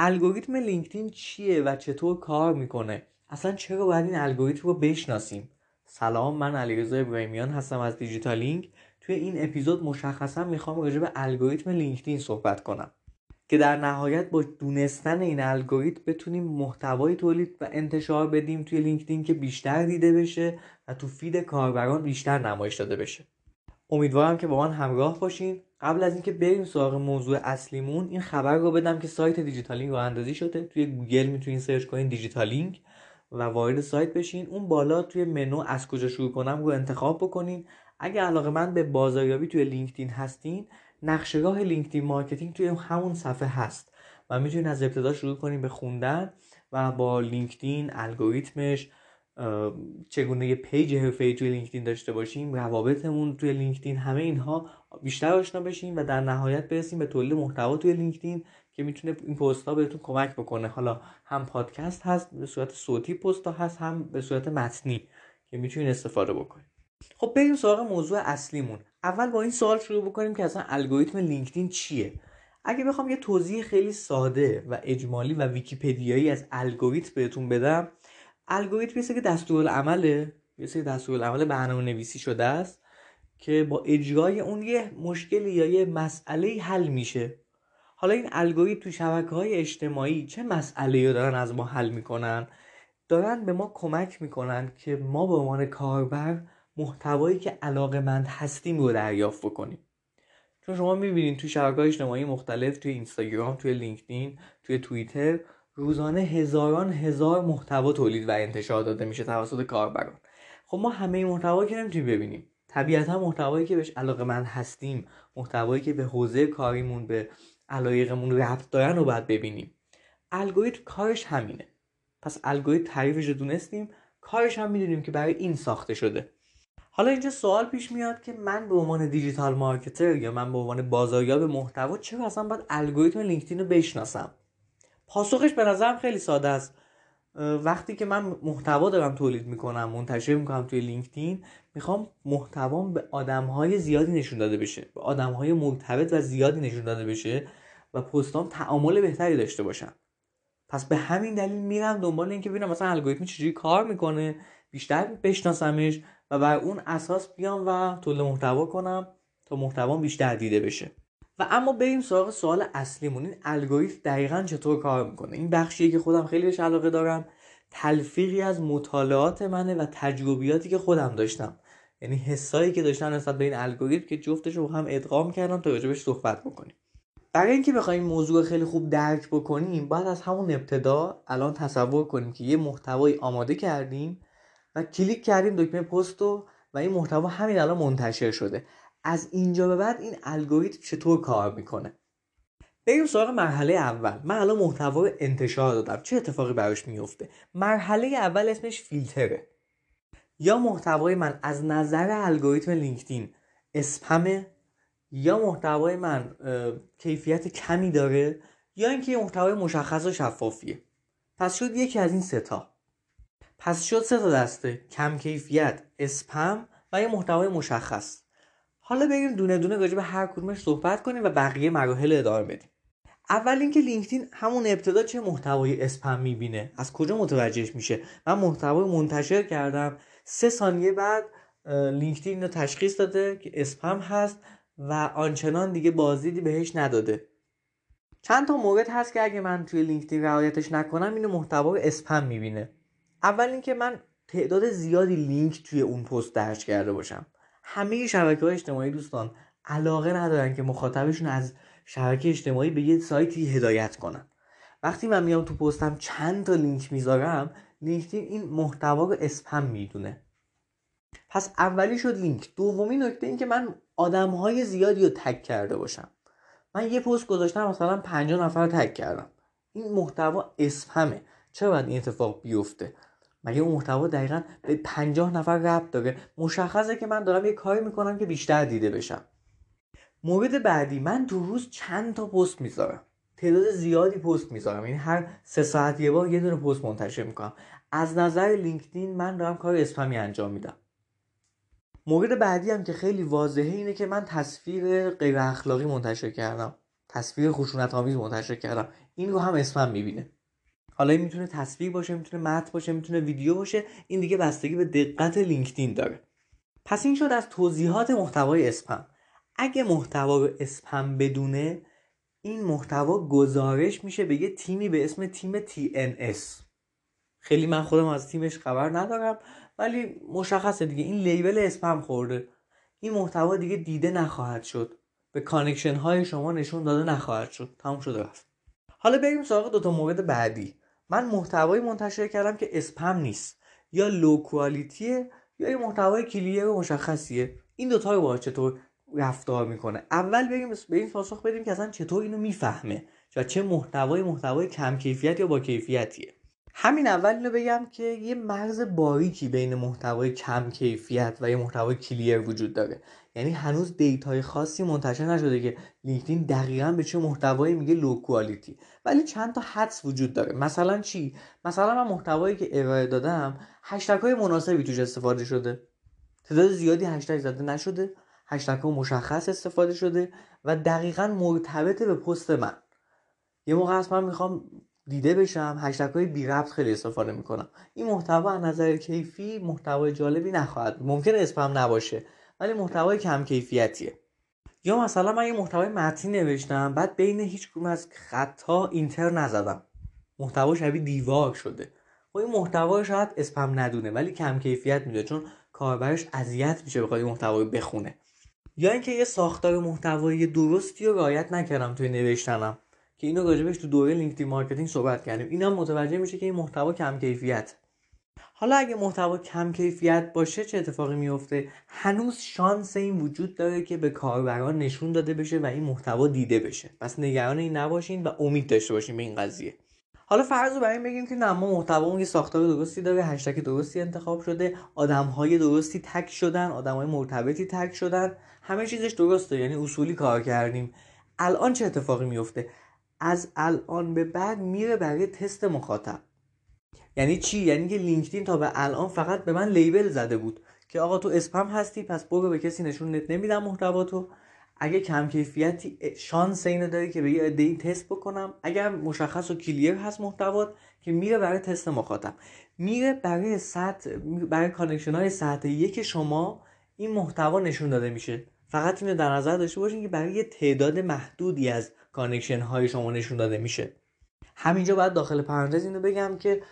الگوریتم لینکدین چیه و چطور کار می‌کنه؟ اصلا چرا باید این الگوریتم رو بشناسیم؟ سلام من علیرضا ابراهیمیان هستم از دیجیتالینگ توی این اپیزود مشخصا می‌خوام راجع به الگوریتم لینکدین صحبت کنم که در نهایت با دونستن این الگوریتم بتونیم محتوای تولید و انتشار بدیم توی لینکدین که بیشتر دیده بشه و تو feed کاربران بیشتر نمایش داده بشه. امیدوارم که با من همراه باشین. قبل از اینکه بریم سراغ موضوع اصلیمون این خبر رو بدم که سایت دیجیتالینگ راه اندازی شده. توی گوگل می‌تونین سرچ کنین دیجیتالینگ و وارد سایت بشین. اون بالا توی منو از کجا شروع کنم رو انتخاب بکنین. اگه علاقه مند به بازاریابی توی لینکدین هستین نقشه راه لینکدین marketing توی همون صفحه هست و می‌تونین از ابتدا شروع کنین به خوندن و با لینکدین الگوریتمش چگونه یه page حرفه‌ای توی لینکدین داشته باشیم روابطمون توی لینکدین همه اینها بیشتر آشنا بشیم و در نهایت برسیم به تولید محتوا توی لینکدین که می‌تونه این پست ها بهتون کمک بکنه. حالا هم پادکست هست به صورت صوتی پست ها هست هم به صورت متنی که می‌تونین استفاده بکنید خب بریم سراغ موضوع اصلیمون. اول با این سوال شروع بکنیم که اصلا الگوریتم لینکدین چیه؟ اگه بخوام یه توضیح خیلی ساده و اجمالی و ویکیپدیایی از الگوریتم بهتون بدم الگوریتم یه سری دستورالعمله یه سری دستورالعمل برنامه نویسی شده است که با اجرای اون یه مشکلی یا یه مسئله حل میشه. حالا این الگوریتم تو شبکه های اجتماعی چه مسئله رو دارن از ما حل می‌کنن؟ دارن به ما کمک می‌کنن که ما به عنوان کاربر محتوایی که علاقه مند هستیم رو دریافت بکنیم. چون شما می‌بینید توی شبکه های اجتماعی مختلف توی اینستاگرام توی لینکدین توی توییتر روزانه هزاران هزار محتوا تولید و انتشار داده میشه توسط کاربران. خب ما همه محتوا که نمی‌تونیم ببینیم. طبیعتا محتوایی که بهش علاقه من هستیم محتوایی که به حوزه کاریمون به علایقمون ربط دارن رو باید ببینیم. الگوریتم کارش همینه. پس الگوریتم تعریفش رو دونستیم کارش هم می‌دونیم که برای این ساخته شده. حالا اینجا سوال پیش میاد که من به عنوان دیجیتال مارکتر یا من به عنوان بازاریاب محتوا چرا اصلا باید الگوریتم لینکدین رو بشناسم؟ پاسخش به نظرم خیلی ساده است. وقتی که من محتوا دارم تولید می‌کنم منتشر می‌کنم توی لینکدین می‌خوام محتوام به آدمهای زیادی نشون داده بشه به آدمهای مرتبط و زیادی نشون داده بشه و پستام تعامل بهتری داشته باشم. پس به همین دلیل میرم دنبال اینکه ببینم مثلا الگوریتم چجوری کار می‌کنه بیشتر بشناسمش و بر اون اساس بیام و تولید محتوا کنم تا محتوام بیشتر دیده بشه. و اما بریم سراغ سوال اصلیمون این الگوریتم دقیقا چطور کار می‌کنه؟ این بخشیه که خودم خیلی بهش علاقه دارم. تلفیقی از مطالعات منه و تجربیاتی که خودم داشتم. یعنی حسایی که داشتم نسبت به این الگوریتم که جفتش رو هم ادغام کردم تا راجبش صحبت بکنیم. برای اینکه بخوایم موضوع خیلی خوب درک بکنیم باید از همون ابتدا الان تصور کنیم که یه محتوایی آماده کردیم و کلیک کردیم دکمه پست و این محتوا همین الان منتشر شده. از اینجا به بعد این الگوریتم چطور کار می‌کنه؟ بریم سراغ مرحله اول. من الان محتوا رو انتشار دادم. چه اتفاقی براش میفته مرحله اول اسمش فیلتره. یا محتوای من از نظر الگوریتم لینکدین اسپمه یا محتوای من کیفیت کمی داره یا اینکه محتوای مشخص و شفافیه. پس شد یکی از این ستا پس شد سه تا دسته کم کیفیت اسپم و یه محتوای مشخص. حالا بریم دونه دونه راجع به هر کدومش صحبت کنیم و بقیه مراحل ادامه بدیم. اول اینکه لینکدین همون ابتدا چه محتوای اسپم می‌بینه؟ از کجا متوجهش میشه؟ من محتوای منتشر کردم. سه ثانیه بعد لینکدین رو تشخیص داده که اسپم هست و آنچنان دیگه بازدیدی بهش نداده. چند تا مورد هست که اگه من توی لینکدین رعایتش نکنم اینو محتوای اسپم می‌بینه. اول اینکه من تعداد زیادی لینک توی اون پست درج کرده باشم. همه شبکه های اجتماعی دوستان علاقه ندارن که مخاطبشون از شبکه اجتماعی به یه سایتی هدایت کنن. وقتی من میام تو پستم چند تا لینک می‌ذارم لینکدین این محتوا رو اسپم می‌دونه. پس اولی شد لینک. دومی نکته این که من آدم های زیادی رو tag کرده باشم. من یه پست گذاشتم مثلا 50 نفر رو tag کردم. این محتوا اسپمه. چرا باید این اتفاق بیفته؟ مگه اون محتوا دقیقا به 50 نفر ربط داره؟ مشخصه که من دارم یه کاری می‌کنم که بیشتر دیده بشم. مورد بعدی من تو روز چند تا پست می‌ذارم؟ تعداد زیادی پست می‌ذارم. یعنی هر سه ساعت یه بار یه دونه پست منتشر می‌کنم. از نظر لینکدین من دارم کار اسپمی انجام میدم. مورد بعدی هم که خیلی واضحه اینه که من تصویر غیر اخلاقی منتشر کردم. تصویر خشونت آمیز منتشر کردم. این رو هم اسمم می‌بینه. حالا این می‌تونه تصویر باشه می‌تونه متن باشه می‌تونه ویدیو باشه این دیگه بستگی به دقت لینکدین داره. پس این شد از توضیحات محتوای اسپم. اگه محتوا رو اسپم بدونه این محتوا گزارش میشه به یه تیمی به اسم تیم TNS خیلی من خودم از تیمش خبر ندارم ولی مشخصه دیگه. این لیبل اسپم خورده. این محتوا دیگه دیده نخواهد شد. به connection های شما نشون داده نخواهد شد. تموم شده رفت. حالا بریم سراغ دوتا مورد بعدی. من محتوایی منتشر کردم که اسپم نیست. یا low quality ه یا یه محتوای clear مشخصیه. این دوتا رو باید چطور رفتار می‌کنه؟ اول بریم به این پاسخ بدیم که اصلا چطور اینو می‌فهمه و چه محتوای محتوای کم کیفیت یا با کیفیتیه. همین اول اینو بگم که یه مرز باریکی بین محتوای کم کیفیت و یه محتوای clear وجود داره. یعنی هنوز data ی خاصی منتشر نشده که لینکدین دقیقا به چه محتوایی میگه low quality ولی چند تا حدس وجود داره. مثلا چی؟ مثلا من محتوایی که ارائه دادم هشتگ های مناسبی توش استفاده شده. تعداد زیادی هشتگ زده نشده. هشتگ مشخص استفاده شده و دقیقا مرتبط به پست من. یه موقع من می‌خوام دیده بشم هشتگ های بی ربط خیلی استفاده می‌کنم. این محتوا از نظر کیفی محتوای جالبی نخواهد ممکن اسپم نباشه. ولی محتوای کم کیفیتیه. یا مثلا من یه محتوای متنی نوشتم بعد بین هیچ کدوم از خط ها enter نزدم. محتوا شبیه دیوار شده. خب این محتوا شاید اسپم ندونه ولی کم کیفیت میده چون کاربرش اذیت میشه بخواد این محتوا بخونه. یا اینکه یه ساختار محتوایی درستی رو رعایت نکردم توی نوشتنم که اینو راجبش تو دوره لینکدین marketing صحبت کردیم. اینم متوجه میشه که این محتوا کم کیفیت. حالا اگه محتوا کم کیفیت باشه چه اتفاقی میفته؟ هنوز شانس این وجود داره که به کاربران نشون داده بشه و این محتوا دیده بشه. پس نگران این نباشین و امید داشته باشین به این قضیه. حالا فرض رو برای بگیم که نه ما محتوا یه ساختار درستی داره هشتگ درستی انتخاب شده آدم های درستی تک شدن آدم های مرتبطی تک شدن همه چیزش درسته یعنی اصولی کار کردیم. الان چه اتفاقی میفته؟ از الان به بعد میره برای تست مخاطب. یعنی چی؟ یعنی که لینکدین تا به الان فقط به من label زده بود که آقا تو اسپم هستی پس برو به کسی نشون نمیدم محتوا تو. اگه کم کیفیتی شانس اینو داری که به یه عده تست بکنم. اگر مشخص و clear هست محتوات که میره برای تست مخاطب. میره برای سطح برای connection های سطح یک شما این محتوا نشون داده میشه. فقط اینو در نظر داشته باشین که برای تعداد محدودی از connection های شما نشون داده میشه. همینجا باید داخل پرانتز اینو بگم که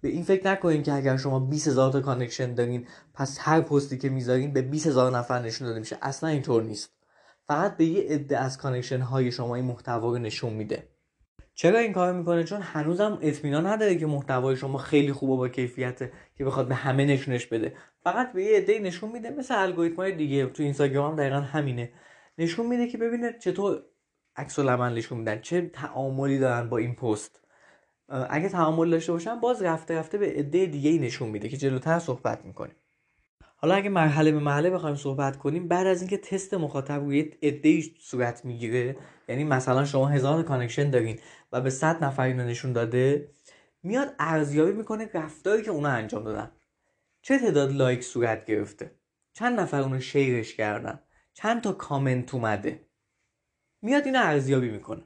به این فکر نکنین که اگر شما 20 هزار تا connection دارین پس هر پستی که می‌ذارین به 20 هزار نفر نشون داده میشه. اصلا اینطور نیست. فقط به یه عده از connection های شما این محتوا رو نشون میده. چرا این کار می‌کنه؟ چون هنوزم اطمینان نداره که محتوای شما خیلی خوب و با کیفیته که بخواد به همه نشونش بده. فقط به یه عده نشون میده مثل الگوریتم های دیگه. تو اینستاگرام دقیقا همینه. نشون میده که ببینه چطور عکس العمل نشون میدن. چه تعاملی دارن با این پست؟ اگه تعامل داشته باشن باز رفته رفته به عده دیگه نشون میده که جلوتر صحبت می‌کنیم. حالا اگه مرحله به مرحله بخوایم صحبت کنیم بعد از اینکه تست مخاطب روی عده صورت می‌گیره یعنی مثلا شما هزار connection دارین و به 100 نفر اینو نشون داده میاد ارزیابی می‌کنه رفتاری که اونا انجام دادن. چه تعداد لایک صورت گرفته؟ چند نفر اونو شیرش کردن؟ چند تا کامنت اومده؟ میاد اینو ارزیابی می‌کنه.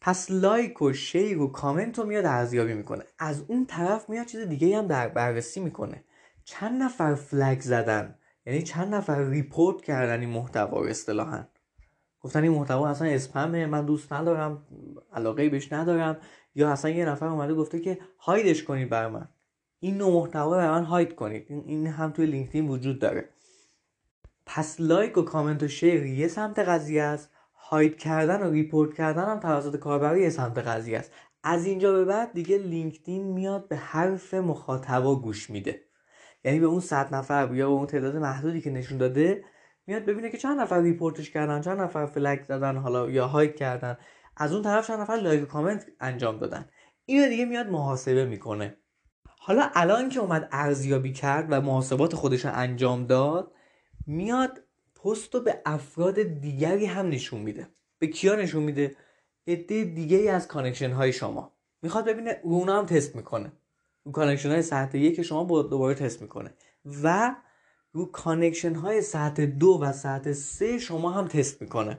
پس لایک و share و کامنت رو میاد ارزیابی می‌کنه. از اون طرف میاد چیز دیگه هم در بررسی می‌کنه. چند نفر flag زدن؟ یعنی چند نفر report کردن این محتوا رو اصطلاحا؟ گفتن این محتوا اصلا اسپمه من دوست ندارم علاقه بهش ندارم. یا اصلا یه نفر اومده گفته که hide ش کنید برا من. این نوع محتوا رو من hide کنید. این هم توی لینکدین وجود داره. پس لایک و کامنت و share یه سمت قضیه است. hide کردن و report کردن هم توسط کاربر یه سمت قضیه است. از اینجا به بعد دیگه لینکدین میاد به حرف مخاطبا گوش میده. یعنی به اون صد نفر یا به اون تعداد محدودی که نشون داده میاد ببینه که چند نفر report ش کردن چند نفر flag زدن حالا یا هایک کردن. از اون طرف چند نفر لایک کامنت انجام دادن. اینو دیگه میاد محاسبه می‌کنه. حالا الان که اومد ارزیابی کرد و محاسبات خودش انجام داد میاد پست رو به افراد دیگری هم نشون میده. به کیا نشون میده؟ عده دیگه ای از connection های شما. می‌خواد ببینه اونا هم تست می‌کنه. رو connection های سطح یک شما دوباره تست می‌کنه. و رو کانکشن های سطح دو و سطح سه شما هم تست می‌کنه.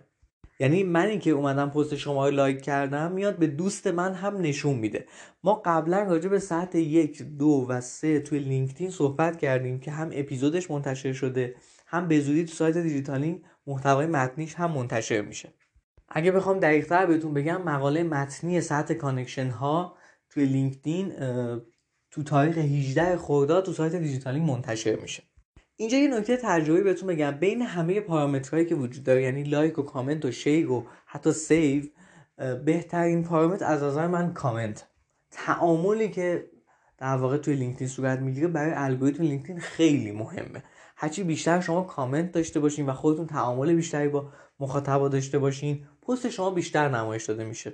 یعنی من اینکه اومدم پست شما رو لایک کردم میاد به دوست من هم نشون میده. ما قبلا راجع به سطح یک دو و سه توی لینکدین صحبت کردیم که هم اپیزودش منتشر شده هم به زودی تو سایت دیجیتالینگ محتوای متنیش هم منتشر میشه. اگه بخوام دقیقتر بهتون بگم مقاله متنی سطح connection ها توی لینکدین تو تاریخ 18 خرداد تو سایت دیجیتالینگ منتشر میشه. اینجا یه نکته تجربی بهتون بگم. بین همه پارامترهایی که وجود داره یعنی لایک و کامنت و share و حتی save بهترین پارامتر از نظر من کامنت. تعاملی که در واقع توی لینکدین صورت می‌گیره برای الگوریتم لینکدین خیلی مهمه. هرچی بیشتر شما کامنت داشته باشین و خودتون تعامل بیشتری با مخاطبا داشته باشین پست شما بیشتر نمایش داده میشه.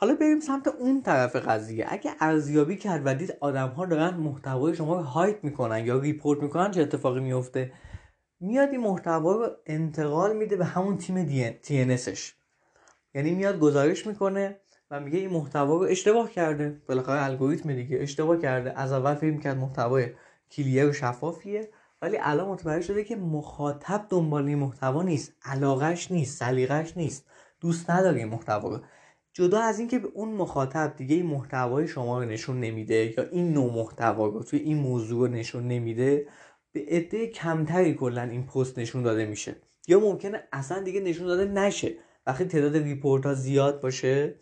حالا بریم سمت اون طرف قضیه. اگه ارزیابی کرد و دید آدم ها دارن محتوای شما رو هایپ می‌کنن یا report می‌کنن چه اتفاقی میفته میاد این محتوا رو انتقال میده به همون تیم دی ش یعنی میاد گزارش می‌کنه و میگه این محتوا رو اشتباه کرده. بالاخره الگوریتم دیگه اشتباه کرده. از اول فکر کرد محتوای کلیه و شفافیه ولی الان متوجه شده که مخاطب دنبال این محتوا نیست. علاقش نیست سلیقش نیست. دوست نداره این محتوا رو. جدا از اینکه به اون مخاطب دیگه محتوای شما رو نشون نمیده یا این نوع محتوا رو توی این موضوع رو نشون نمیده به عده کمتری کلا این پست نشون داده میشه. یا ممکنه اصلا دیگه نشون داده نشه. وقتی تعداد report ها زیاد باشه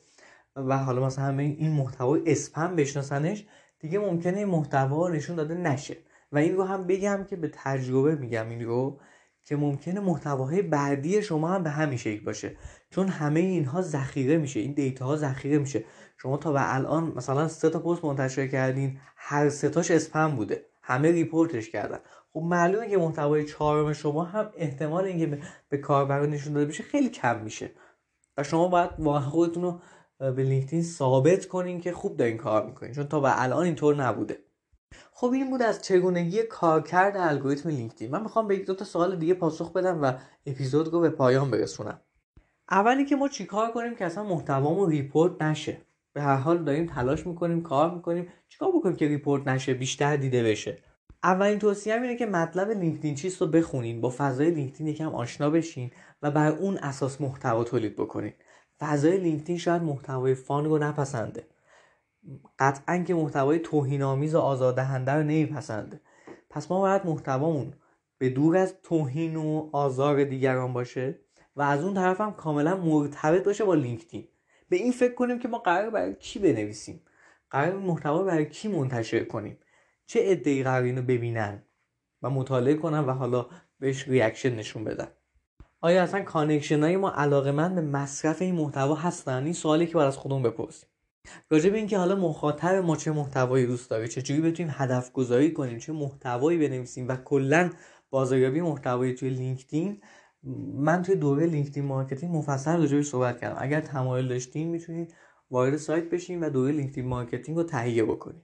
و حالا مثلا همه این محتوای اسپم بشناسنش دیگه ممکنه این محتوا نشون داده نشه. و این رو هم بگم که به تجربه میگم این رو. که ممکنه محتواهای بعدی شما هم به همین شکل باشه. چون همه اینها ذخیره میشه این data ها ذخیره میشه. شما تا به الان مثلا سه تا پست منتشر کردین هر سه تاش اسپم بوده. همه report ش کردن. خب معلومه که محتوای چهارم شما هم احتمال اینکه به, کاربر نشون داده بشه خیلی کم میشه. و شما باید واقعا خودتون رو به لینکدین ثابت کنین که خوب دارین کار می‌کنین. چون تا به الان اینطور نبوده. خب این بود از چگونگی کارکرد الگوریتم لینکدین. من می‌خوام به یک دو تا سوال دیگه پاسخ بدم و اپیزود رو به پایان برسونم. اولی که ما چیکار کنیم که اصلا محتوامون report نشه؟ به هر حال داریم تلاش می‌کنیم کار می‌کنیم. چیکار بکنیم که report نشه بیشتر دیده بشه؟ اولین توصیه اینه که مطلب لینکدین چیست رو بخونین با فضای لینکدین یکم آشنا بشین و بر اون اساس محتوا تولید بکنین. فضای لینکدین شاید محتوای fun رو نپسنده. قطعا که محتوای توهین آمیز و آزاردهنده رو نمیپسنده. پس ما باید محتوامون به دور از توهین و آزار دیگران باشه و از اون طرف هم کاملا مرتبط باشه با لینکدین. به این فکر کنیم که ما قراره برای کی بنویسیم؟ قراره محتوا برای کی منتشر کنیم؟ چه عده‌ای قراره اینو ببینن و مطالعه کنن و حالا بهش reaction نشون بدن؟ آیا اصلا connection های ما علاقه‌مند به مصرف این محتوا هستن؟ این سوالی که باید از خودمون بپرسیم. راجع به اینکه حالا مخاطب ما چه محتوایی دوست داره چجوری بتونیم هدف گذاری کنیم چه محتوایی بنویسیم و کلا بازاریابی محتوایی توی لینکدین من توی دوره LinkedIn marketing مفصل راجع بهش صحبت کردم. اگر تمایل داشتین می‌تونید وارد سایت بشین و دوره LinkedIn marketing رو تهیه بکنید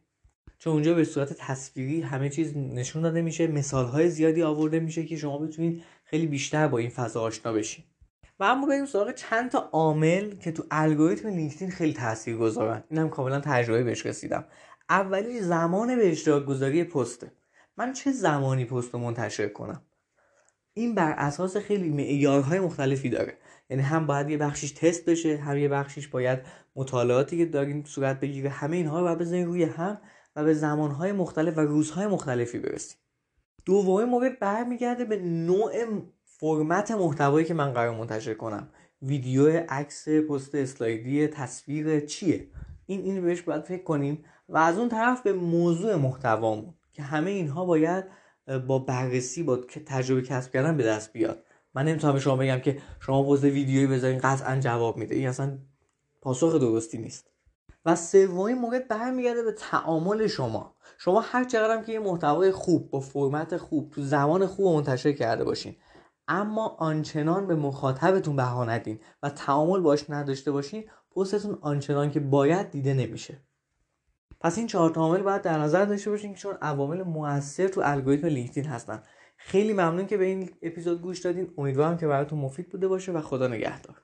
چون اونجا به صورت تصویری همه چیز نشون داده میشه مثال های زیادی آورده میشه که شما بتونید خیلی بیشتر با این فضا آشنا بشین. اما بریم سراغ چند تا عامل که تو الگوریتم لینکدین خیلی تاثیر گذارن اینم کاملا تجربه بهش رسیدم. اولی زمان به اشتراک گذاری پسته من چه زمانی پست رو منتشر کنم؟ این بر اساس خیلی معیارهای مختلفی داره. یعنی هم باید یه بخشیش تست بشه هم یه بخشیش باید مطالعاتی که داریم صورت بگیره. همه اینها رو باید روی هم و به زمانهای مختلف و روزهای مختلفی برسیم. دومین مورد برمیگرده به نوع فرمت محتوایی که من قرار منتشر کنم. ویدیو عکس پست اسلایدی تصویر چیه؟ این این بهش باید فکر کنیم و از اون طرف به موضوع محتوامون که همه اینها باید با بررسی با تجربه کسب کردن به دست بیاد. من نمی‌تونم به شما بگم که شما پست ویدیویی بذارین قطعا جواب میده. این اصلا پاسخ درستی نیست. و سومین مورد برمیگرده به تعامل شما. شما هر چقدر که یه محتوای خوب با فرمت خوب تو زمان خوب منتشر کرده باشین. اما آنچنان به مخاطبتون بها ندین و تعامل باش نداشته باشین پستتون آنچنان که باید دیده نمیشه. پس این چهار عامل باید در نظر داشته باشین که چون عوامل موثر تو الگوریتم لینکدین هستن. خیلی ممنون که به این اپیزود گوش دادین. امیدوارم که براتون مفید بوده باشه و خدا نگهدار.